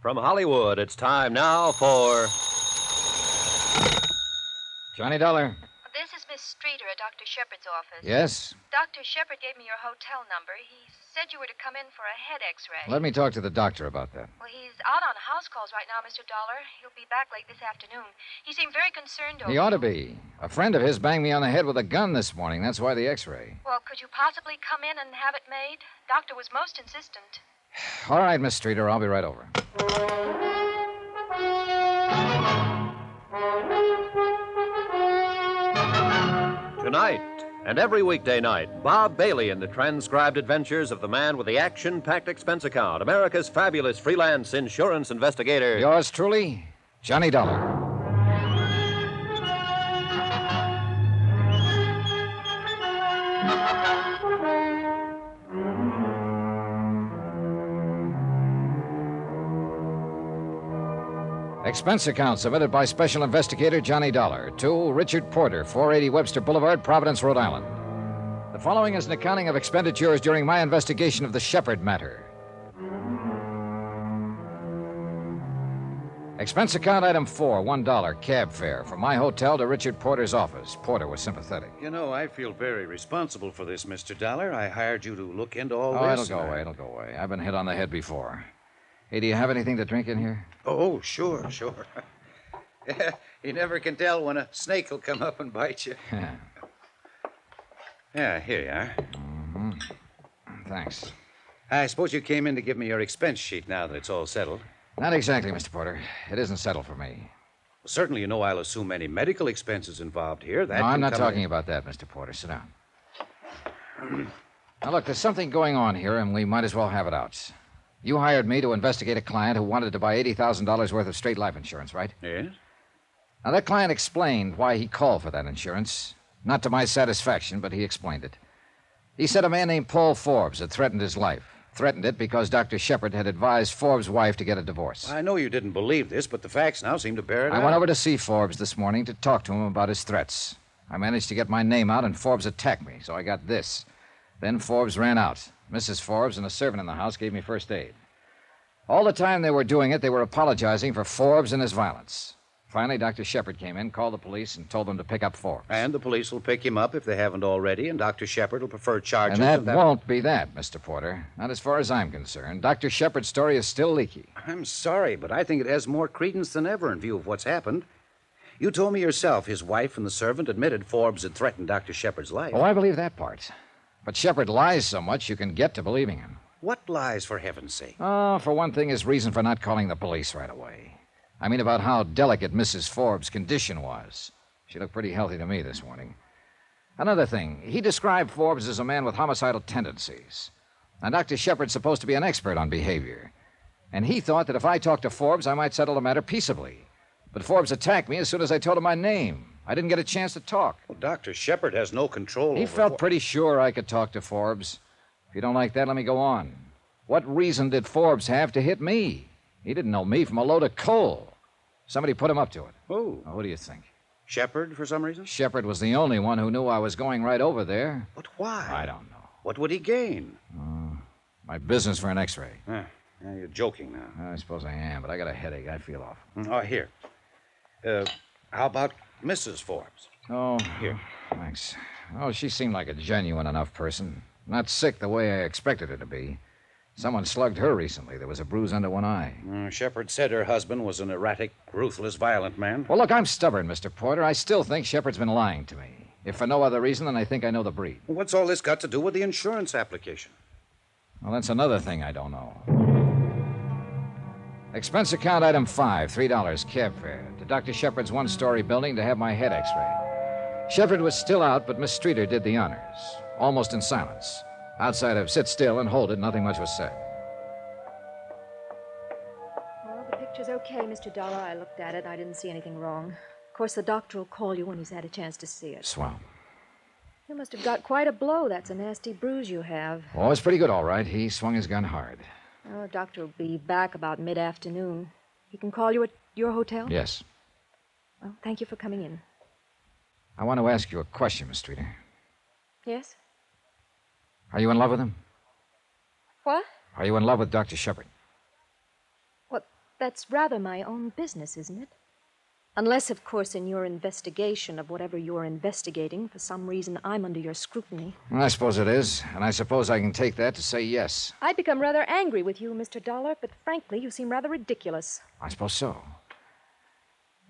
From Hollywood, it's time now for. Johnny Dollar. This is Miss Streeter at Dr. Shepherd's office. Yes? Dr. Shepherd gave me your hotel number. He said you were to come in for a head x ray. Let me talk to the doctor about that. Well, he's out on house calls right now, Mr. Dollar. He'll be back late this afternoon. He seemed very concerned over He ought to be. A friend of his banged me on the head with a gun this morning. That's why the x ray. Well, could you possibly come in and have it made? Doctor was most insistent. All right, Miss Streeter, I'll be right over. Tonight and every weekday night, Bob Bailey in the transcribed adventures of the man with the action packed expense account, America's fabulous freelance insurance investigator. Yours truly, Johnny Dollar. Expense account submitted by Special Investigator Johnny Dollar to Richard Porter, 480 Webster Boulevard, Providence, Rhode Island. The following is an accounting of expenditures during my investigation of the Shepherd matter. Expense account item four, one dollar, cab fare from my hotel to Richard Porter's office. Porter was sympathetic. You know, I feel very responsible for this, Mr. Dollar. I hired you to look into all Oh, this. it'll go I- away, it'll go away. I've been hit on the head before. Hey, do you have anything to drink in here? Oh, sure, sure. you never can tell when a snake will come up and bite you. yeah, here you are. Mm-hmm. Thanks. I suppose you came in to give me your expense sheet now that it's all settled. Not exactly, Mr. Porter. It isn't settled for me. Well, certainly, you know I'll assume any medical expenses involved here. That no, I'm not talking in- about that, Mr. Porter. Sit down. now, look, there's something going on here, and we might as well have it out. You hired me to investigate a client who wanted to buy $80,000 worth of straight life insurance, right? Yes? Now, that client explained why he called for that insurance. Not to my satisfaction, but he explained it. He said a man named Paul Forbes had threatened his life. Threatened it because Dr. Shepherd had advised Forbes' wife to get a divorce. I know you didn't believe this, but the facts now seem to bear it I out. went over to see Forbes this morning to talk to him about his threats. I managed to get my name out, and Forbes attacked me, so I got this. Then Forbes ran out. Mrs. Forbes and a servant in the house gave me first aid. All the time they were doing it, they were apologizing for Forbes and his violence. Finally, Dr. Shepherd came in, called the police, and told them to pick up Forbes. And the police will pick him up if they haven't already, and Dr. Shepherd will prefer charges. And that of won't be that, Mr. Porter. Not as far as I'm concerned. Dr. Shepherd's story is still leaky. I'm sorry, but I think it has more credence than ever in view of what's happened. You told me yourself his wife and the servant admitted Forbes had threatened Dr. Shepherd's life. Oh, I believe that part. But Shepherd lies so much you can get to believing him. What lies, for heaven's sake? Oh, for one thing, his reason for not calling the police right away. I mean, about how delicate Mrs. Forbes' condition was. She looked pretty healthy to me this morning. Another thing, he described Forbes as a man with homicidal tendencies. Now, Dr. Shepherd's supposed to be an expert on behavior. And he thought that if I talked to Forbes, I might settle the matter peaceably. But Forbes attacked me as soon as I told him my name. I didn't get a chance to talk. Well, Dr. Shepherd has no control He felt pretty sure I could talk to Forbes. If you don't like that, let me go on. What reason did Forbes have to hit me? He didn't know me from a load of coal. Somebody put him up to it. Who? Now, what do you think? Shepherd, for some reason? Shepherd was the only one who knew I was going right over there. But why? I don't know. What would he gain? My business for an x ray. Ah, now you're joking now. I suppose I am, but I got a headache. I feel off. Oh, here. Uh, how about Mrs. Forbes? Oh, Here. Thanks. Oh, she seemed like a genuine enough person. Not sick the way I expected her to be. Someone slugged her recently. There was a bruise under one eye. Uh, Shepherd said her husband was an erratic, ruthless, violent man. Well, look, I'm stubborn, Mr. Porter. I still think Shepherd's been lying to me. If for no other reason than I think I know the breed. What's all this got to do with the insurance application? Well, that's another thing I don't know. Expense account item five, $3 cab fare Dr. Shepherd's one story building to have my head x ray. Shepherd was still out, but Miss Streeter did the honors, almost in silence. Outside of sit still and hold it, nothing much was said. Well, the picture's okay, Mr. Dollar. I looked at it. I didn't see anything wrong. Of course, the doctor will call you when he's had a chance to see it. Swell. You must have got quite a blow. That's a nasty bruise you have. Oh, it's pretty good, all right. He swung his gun hard. Well, the doctor will be back about mid afternoon. He can call you at your hotel? Yes. Well, thank you for coming in. I want to ask you a question, Miss Streeter. Yes? Are you in love with him? What? Are you in love with Dr. Shepherd? Well, that's rather my own business, isn't it? Unless, of course, in your investigation of whatever you're investigating, for some reason I'm under your scrutiny. Well, I suppose it is, and I suppose I can take that to say yes. I'd become rather angry with you, Mr. Dollar, but frankly, you seem rather ridiculous. I suppose so.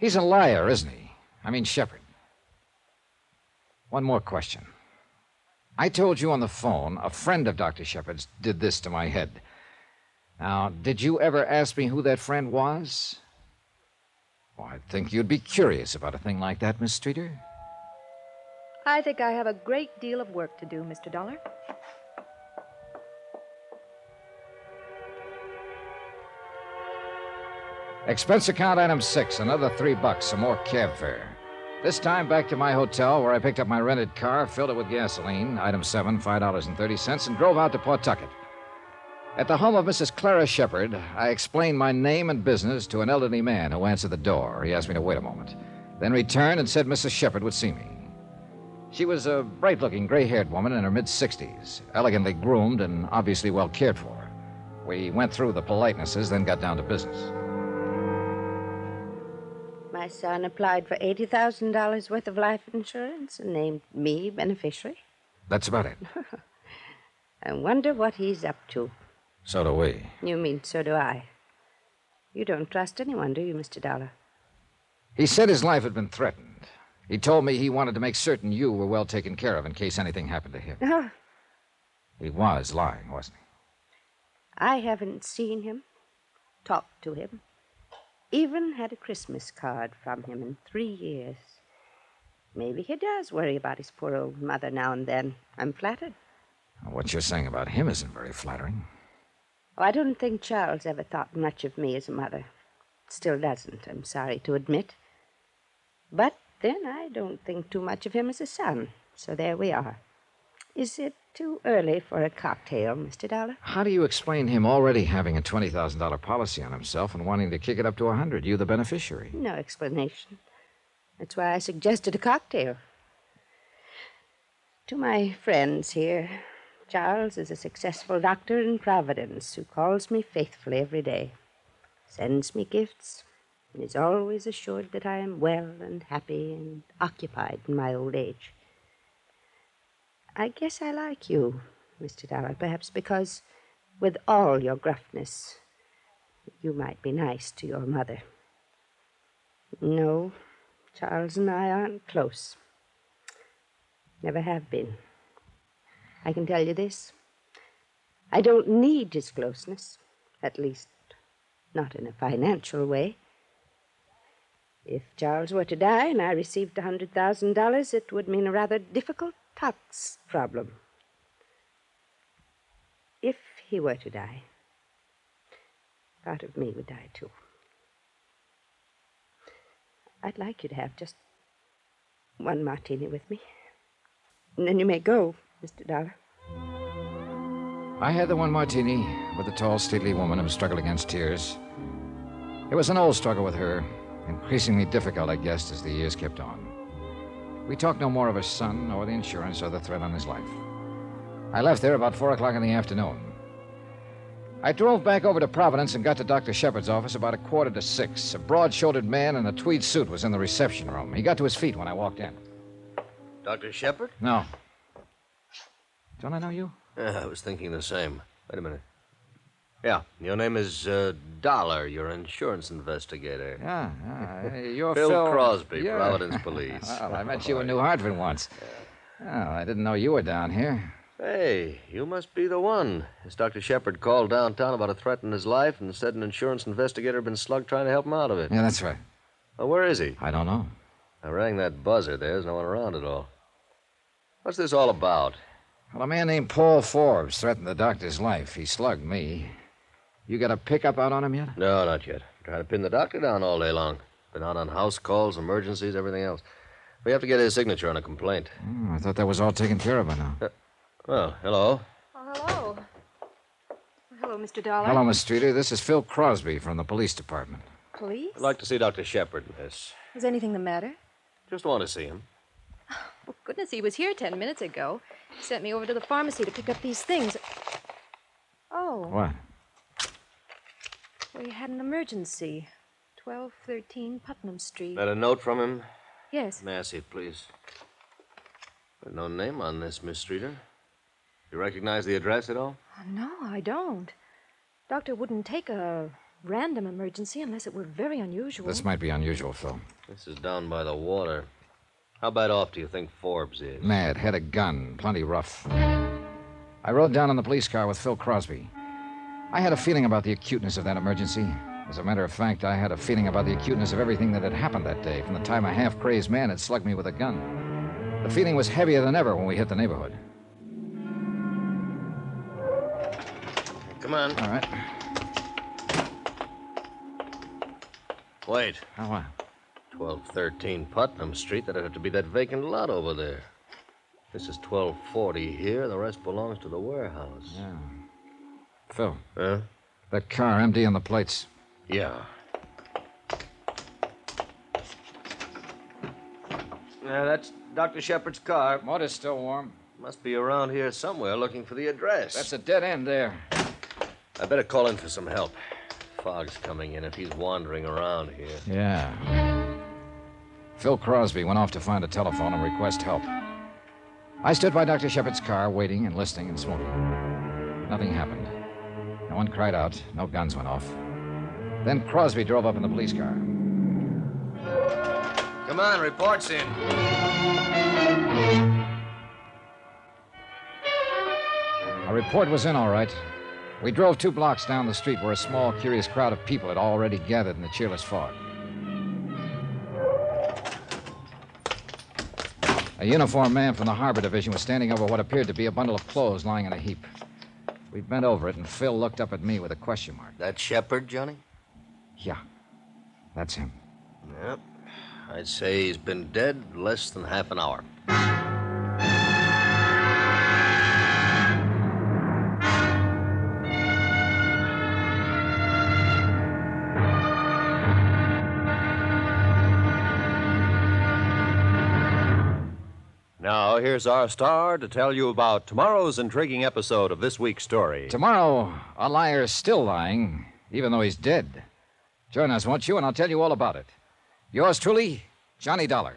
He's a liar, isn't he? I mean, Shepherd. One more question. I told you on the phone a friend of Dr. Shepherd's did this to my head. Now, did you ever ask me who that friend was? Well, I think you'd be curious about a thing like that, Miss Streeter. I think I have a great deal of work to do, Mr. Dollar. Expense account item six, another three bucks, some more cab fare. This time back to my hotel where I picked up my rented car, filled it with gasoline, item seven, $5.30, and drove out to Pawtucket. At the home of Mrs. Clara Shepherd, I explained my name and business to an elderly man who answered the door. He asked me to wait a moment, then returned and said Mrs. Shepherd would see me. She was a bright looking, gray haired woman in her mid 60s, elegantly groomed and obviously well cared for. We went through the politenesses, then got down to business. My son applied for $80,000 worth of life insurance and named me beneficiary. That's about it. I wonder what he's up to. So do we. You mean so do I. You don't trust anyone, do you, Mr. Dollar? He said his life had been threatened. He told me he wanted to make certain you were well taken care of in case anything happened to him. Oh, He was lying, wasn't he? I haven't seen him, talked to him, even had a Christmas card from him in three years. Maybe he does worry about his poor old mother now and then. I'm flattered. What you're saying about him isn't very flattering. Oh, I don't think Charles ever thought much of me as a mother. Still doesn't, I'm sorry to admit. But then I don't think too much of him as a son. So there we are. Is it too early for a cocktail, Mr. Dollar? How do you explain him already having a $20,000 policy on himself and wanting to kick it up to a 100 you the beneficiary? No explanation. That's why I suggested a cocktail. To my friends here, Charles is a successful doctor in Providence who calls me faithfully every day, sends me gifts, and is always assured that I am well and happy and occupied in my old age. I guess I like you, Mr. Dollar, perhaps because, with all your gruffness, you might be nice to your mother. No, Charles and I aren't close. Never have been. I can tell you this. I don't need his closeness, at least not in a financial way. If Charles were to die and I received a hundred thousand dollars, it would mean a rather difficult tax problem. If he were to die, part of me would die too. I'd like you to have just one martini with me. And then you may go, Mr. Dollar. I had the one martini with the tall, stately woman who struggled against tears. It was an old struggle with her, increasingly difficult, I guessed, as the years kept on. We talked no more of his son, or the insurance, or the threat on his life. I left there about four o'clock in the afternoon. I drove back over to Providence and got to Dr. Shepherd's office about a quarter to six. A broad shouldered man in a tweed suit was in the reception room. He got to his feet when I walked in. Dr. Shepherd? No. Don't I know you? Yeah, I was thinking the same. Wait a minute. Yeah, your name is uh, Dollar. You're an insurance investigator. Yeah, yeah. You're Phil, Phil, Crosby. Providence Police. well, I met you in New Hartford once. Well, I didn't know you were down here. Hey, you must be the one. This Dr. Shepherd called downtown about a threat in his life and said an insurance investigator had been slugged trying to help him out of it. Yeah, that's right. Well, where is he? I don't know. I rang that buzzer. There's no one around at all. What's this all about? Well, a man named Paul Forbes threatened the doctor's life. He slugged me. You got a pickup out on him yet? No, not yet. Trying to pin the doctor down all day long. Been out on house calls, emergencies, everything else. We have to get his signature on a complaint. Hmm, I thought that was all taken care of by now. Well, hello. Oh, hello. Hello, Mr. Dollar. Hello, Miss Streeter. This is Phil Crosby from the police department. Police? I'd like to see Dr. Shepherd, miss. Is anything the matter? Just want to see him. Well, goodness, he was here ten minutes ago. He sent me over to the pharmacy to pick up these things. Oh, What? So he had an emergency. 1213 Putnam Street. Got a note from him? Yes. May I see it, please? There's no name on this, Miss Streeter. You recognize the address at all? Uh, no, I don't. Doctor wouldn't take a random emergency unless it were very unusual. This might be unusual, Phil. This is down by the water. How bad off do you think Forbes is? Mad, had a gun, plenty rough. I rode down in the police car with Phil Crosby. I had a feeling about the acuteness of that emergency. As a matter of fact, I had a feeling about the acuteness of everything that had happened that day, from the time a half crazed man had slugged me with a gun. The feeling was heavier than ever when we hit the neighborhood. Come on. All right. Wait. How, uh, what? 1213 Putnam Street. That'd have to be that vacant lot over there. This is 1240 here. The rest belongs to the warehouse. Yeah. Phil, Huh? that car empty on the plates. Yeah. Yeah, that's Dr. Shepherd's car. Motor's still warm. Must be around here somewhere looking for the address. That's a dead end there. I better call in for some help. Fog's coming in if he's wandering around here. Yeah. Phil Crosby went off to find a telephone and request help. I stood by Dr. Shepherd's car, waiting and listening and smoking. Nothing happened. No one cried out. No guns went off. Then Crosby drove up in the police car. Come on, reports in. A report was in, all right. We drove two blocks down the street where a small, curious crowd of people had already gathered in the cheerless fog. A uniformed man from the Harbor Division was standing over what appeared to be a bundle of clothes lying in a heap. We bent over it, and Phil looked up at me with a question mark. That Shepherd, Johnny? Yeah, that's him. Yep. I'd say he's been dead less than half an hour. Now, here's our star to tell you about tomorrow's intriguing episode of this week's story. Tomorrow, a liar is still lying, even though he's dead. Join us, won't you? And I'll tell you all about it. Yours truly, Johnny Dollar.